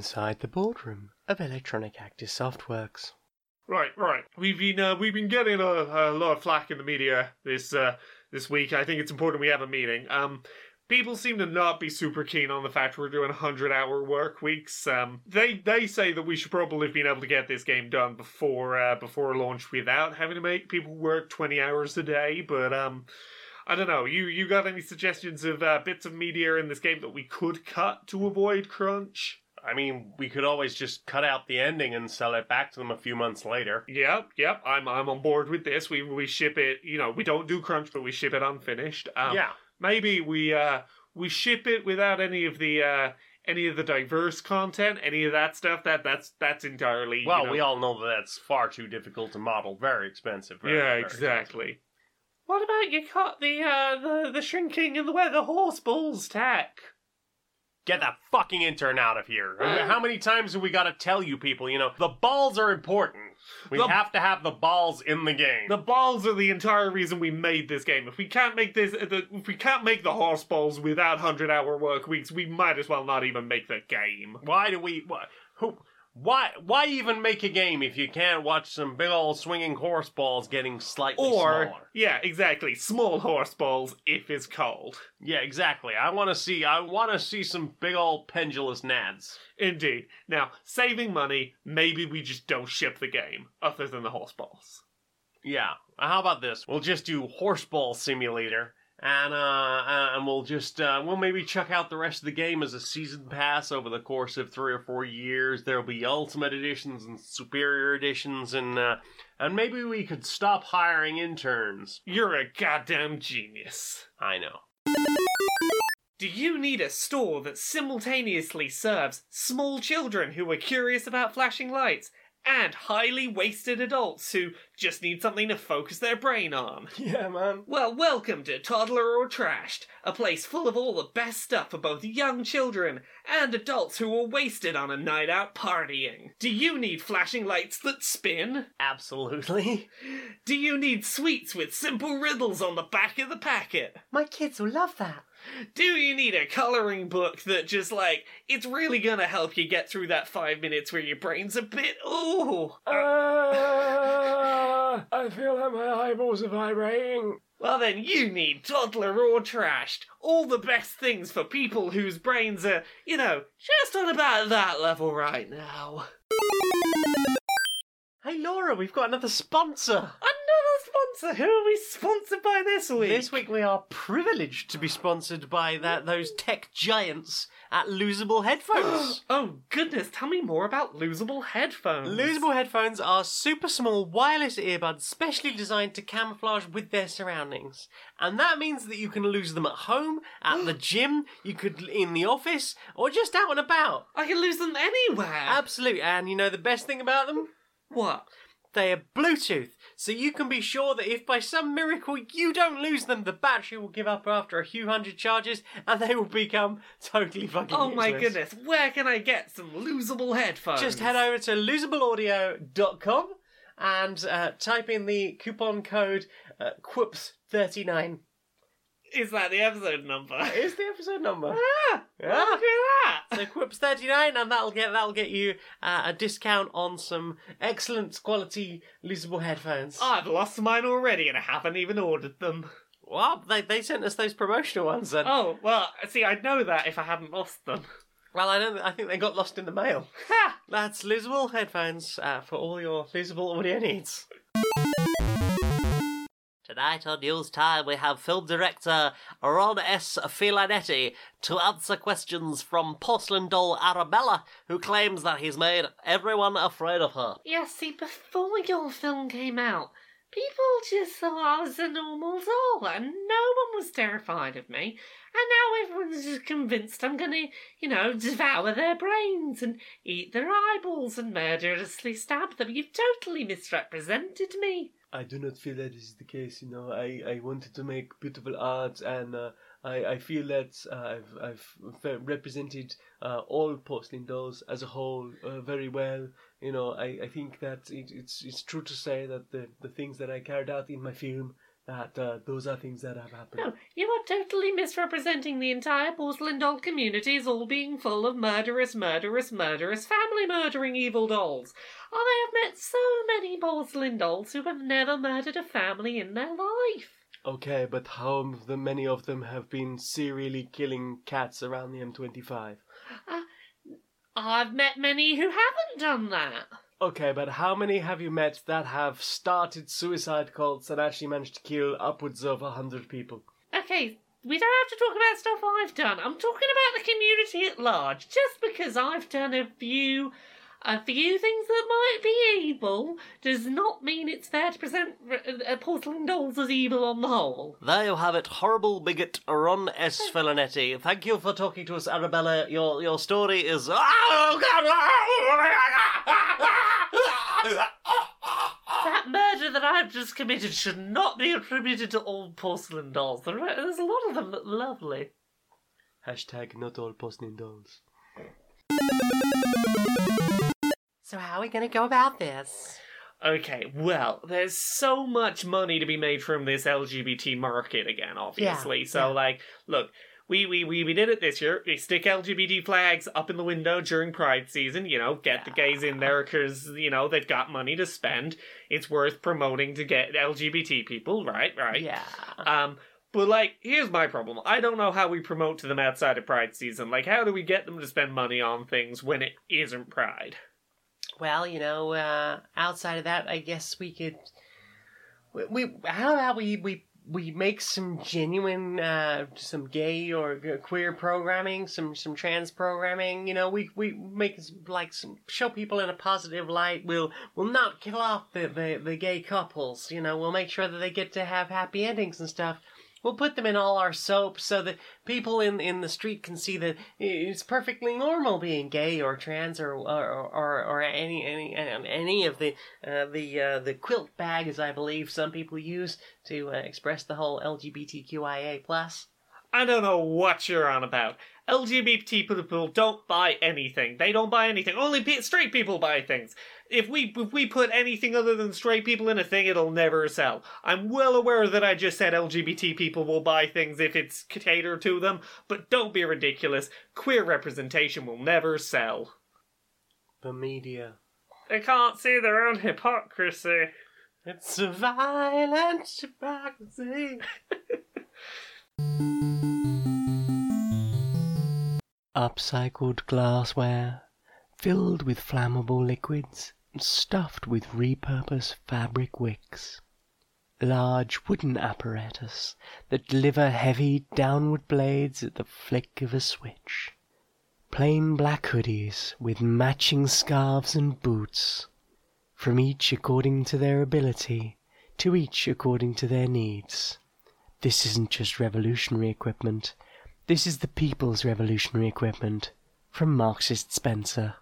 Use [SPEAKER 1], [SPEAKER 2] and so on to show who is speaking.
[SPEAKER 1] inside the boardroom of Electronic Active Softworks.
[SPEAKER 2] Right, right. We've been uh, we've been getting a, a lot of flack in the media this uh, this week. I think it's important we have a meeting. Um, people seem to not be super keen on the fact we're doing hundred hour work weeks. Um, they they say that we should probably have been able to get this game done before uh, before launch without having to make people work twenty hours a day. But um, I don't know. You you got any suggestions of uh, bits of media in this game that we could cut to avoid crunch?
[SPEAKER 3] I mean, we could always just cut out the ending and sell it back to them a few months later.
[SPEAKER 2] Yep, yep. I'm I'm on board with this. We we ship it. You know, we don't do crunch, but we ship it unfinished. Um,
[SPEAKER 3] yeah.
[SPEAKER 2] maybe we uh we ship it without any of the uh any of the diverse content, any of that stuff. That that's that's entirely
[SPEAKER 3] Well,
[SPEAKER 2] you know,
[SPEAKER 3] we all know that that's far too difficult to model. Very expensive. Very,
[SPEAKER 2] yeah,
[SPEAKER 3] very
[SPEAKER 2] exactly. What about you cut the uh the the shrinking and the weather horse balls tack?
[SPEAKER 3] Get that fucking intern out of here. How many times have we got to tell you people, you know, the balls are important. We
[SPEAKER 2] The-
[SPEAKER 3] have to have the balls in the game.
[SPEAKER 2] The balls are the entire reason we made this game. If we can't make this, the, if we can't make the horse balls without hundred hour work weeks, we might as well not even make the game.
[SPEAKER 3] Why do we? Why, who? Why? Why even make a game if you can't watch some big old swinging horse balls getting slightly
[SPEAKER 2] Or
[SPEAKER 3] smaller?
[SPEAKER 2] yeah, exactly, small horse balls if it's cold.
[SPEAKER 3] Yeah, exactly. I want to see. I want to see some big old pendulous nads.
[SPEAKER 2] Indeed. Now, saving money, maybe we just don't ship the game, other than the horse balls.
[SPEAKER 3] Yeah. How about this? We'll just do horseball simulator, and uh, uh, and we'll just uh, we'll maybe chuck out the rest of the game as a season pass over the course of three or four years. There'll be ultimate editions and superior editions, and uh, and maybe we could stop hiring interns.
[SPEAKER 2] You're a goddamn genius.
[SPEAKER 3] I know.
[SPEAKER 2] Do you need a store that simultaneously serves small children who are curious about flashing lights and highly wasted adults who just need something to focus their brain on?
[SPEAKER 3] Yeah, man.
[SPEAKER 2] Well, welcome to Toddler or Trashed, a place full of all the best stuff for both young children and adults who are wasted on a night out partying. Do you need flashing lights that spin?
[SPEAKER 3] Absolutely.
[SPEAKER 2] Do you need sweets with simple riddles on the back of the packet?
[SPEAKER 1] My kids will love that.
[SPEAKER 2] Do you need a coloring book that just like it's really gonna help you get through that five minutes where your brain's a bit ooh?
[SPEAKER 3] Uh, I feel like my eyeballs are vibrating.
[SPEAKER 2] Well then you need toddler or trashed. All the best things for people whose brains are, you know, just on about that level right now.
[SPEAKER 3] Hey, Laura, we've got another sponsor.
[SPEAKER 2] Sponsor. Who are we sponsored by this week?
[SPEAKER 3] This week we are privileged to be sponsored by that those tech giants at Losable Headphones.
[SPEAKER 2] Oh goodness, tell me more about losable headphones.
[SPEAKER 3] Losable headphones are super small wireless earbuds specially designed to camouflage with their surroundings. And that means that you can lose them at home, at the gym, you could in the office, or just out and about.
[SPEAKER 2] I can lose them anywhere.
[SPEAKER 3] Absolutely. And you know the best thing about them?
[SPEAKER 2] what?
[SPEAKER 3] They are Bluetooth, so you can be sure that if by some miracle you don't lose them, the battery will give up after a few hundred charges and they will become totally fucking
[SPEAKER 2] Oh my
[SPEAKER 3] useless.
[SPEAKER 2] goodness, where can I get some losable headphones?
[SPEAKER 3] Just head over to losableaudio.com and uh, type in the coupon code uh, QUIPS39.
[SPEAKER 2] Is that the episode number?
[SPEAKER 3] Is the episode number?
[SPEAKER 2] ah,
[SPEAKER 3] Yeah.
[SPEAKER 2] look at that.
[SPEAKER 3] So QUIPS39 and that'll get that'll get you uh, a discount on some excellent quality losable headphones.
[SPEAKER 2] I've lost mine already and I haven't even ordered them.
[SPEAKER 3] Well, they, they sent us those promotional ones and
[SPEAKER 2] Oh, well, see, I'd know that if I hadn't lost them.
[SPEAKER 3] well I don't I think they got lost in the mail.
[SPEAKER 2] Ha!
[SPEAKER 3] That's losable headphones uh, for all your losable audio needs. Tonight on News Time, we have film director Ron S. Filanetti to answer questions from porcelain doll Arabella, who claims that he's made everyone afraid of her.
[SPEAKER 2] Yeah, see, before your film came out, people just thought I was a normal doll and no one was terrified of me. And now everyone's just convinced I'm gonna, you know, devour their brains and eat their eyeballs and murderously stab them. You've totally misrepresented me.
[SPEAKER 1] I do not feel that is the case. You know, I, I wanted to make beautiful art, and uh, I I feel that uh, I've I've represented uh, all porcelain dolls as a whole uh, very well. You know, I, I think that it, it's it's true to say that the, the things that I carried out in my film
[SPEAKER 3] that uh, those are things that have happened.
[SPEAKER 2] No, you are totally misrepresenting the entire porcelain doll community as all being full of murderous, murderous, murderous, family murdering evil dolls. I have met so many porcelain dolls who have never murdered a family in their life.
[SPEAKER 3] Okay, but how the many of them have been serially killing cats around the M25?
[SPEAKER 2] Uh, I've met many who haven't done that.
[SPEAKER 3] Okay, but how many have you met that have started suicide cults and actually managed to kill upwards of a hundred people?
[SPEAKER 2] Okay, we don't have to talk about stuff I've done. I'm talking about the community at large. Just because I've done a few, a few things that might be evil, does not mean it's fair to present uh, porcelain dolls as evil on the whole.
[SPEAKER 4] There you have it, horrible bigot Ron S. Filanetti. Thank you for talking to us, Arabella. Your your story is.
[SPEAKER 2] That murder that I've just committed should not be attributed to all porcelain dolls. There's a lot of them that are lovely.
[SPEAKER 3] Hashtag not all porcelain dolls.
[SPEAKER 2] So how are we going to go about this? Okay, well, there's so much money to be made from this LGBT market again, obviously. so, yeah. like, look, we, we, we, we did it this year. We stick LGBT flags up in the window during Pride season, you know, get the gays in there because, you know, they've got money to spend. It's worth promoting to get LGBT people, right? Right.
[SPEAKER 5] Yeah.
[SPEAKER 2] Um, but like, here's my problem. I don't know how we promote to them outside of Pride season. Like, how do we get them to spend money on things when it isn't Pride?
[SPEAKER 5] Well, you know, uh, outside of that, I guess we could. We, we how about we we we make some genuine, uh, some gay or queer programming, some some trans programming. You know, we we make like some show people in a positive light. We'll we'll not kill off the, the the gay couples. You know, we'll make sure that they get to have happy endings and stuff. We'll put them in all our soaps so that people in in the street can see that it's perfectly normal being gay or trans or or or, or any any any of the uh, the uh, the quilt bag, as I believe some people use to uh, express the whole LGBTQIA plus.
[SPEAKER 2] I don't know what you're on about. LGBT people don't buy anything. They don't buy anything. Only pe- straight people buy things. If we if we put anything other than straight people in a thing, it'll never sell. I'm well aware that I just said LGBT people will buy things if it's catered to them, but don't be ridiculous. Queer representation will never sell.
[SPEAKER 3] The media.
[SPEAKER 2] They can't see their own hypocrisy.
[SPEAKER 5] It's a violent hypocrisy.
[SPEAKER 3] Upcycled glassware, filled with flammable liquids, stuffed with repurposed fabric wicks. Large wooden apparatus that deliver heavy downward blades at the flick of a switch. Plain black hoodies with matching scarves and boots. From each according to their ability, to each according to their needs. This isn't just revolutionary equipment. This is the people's revolutionary equipment from Marxist Spencer.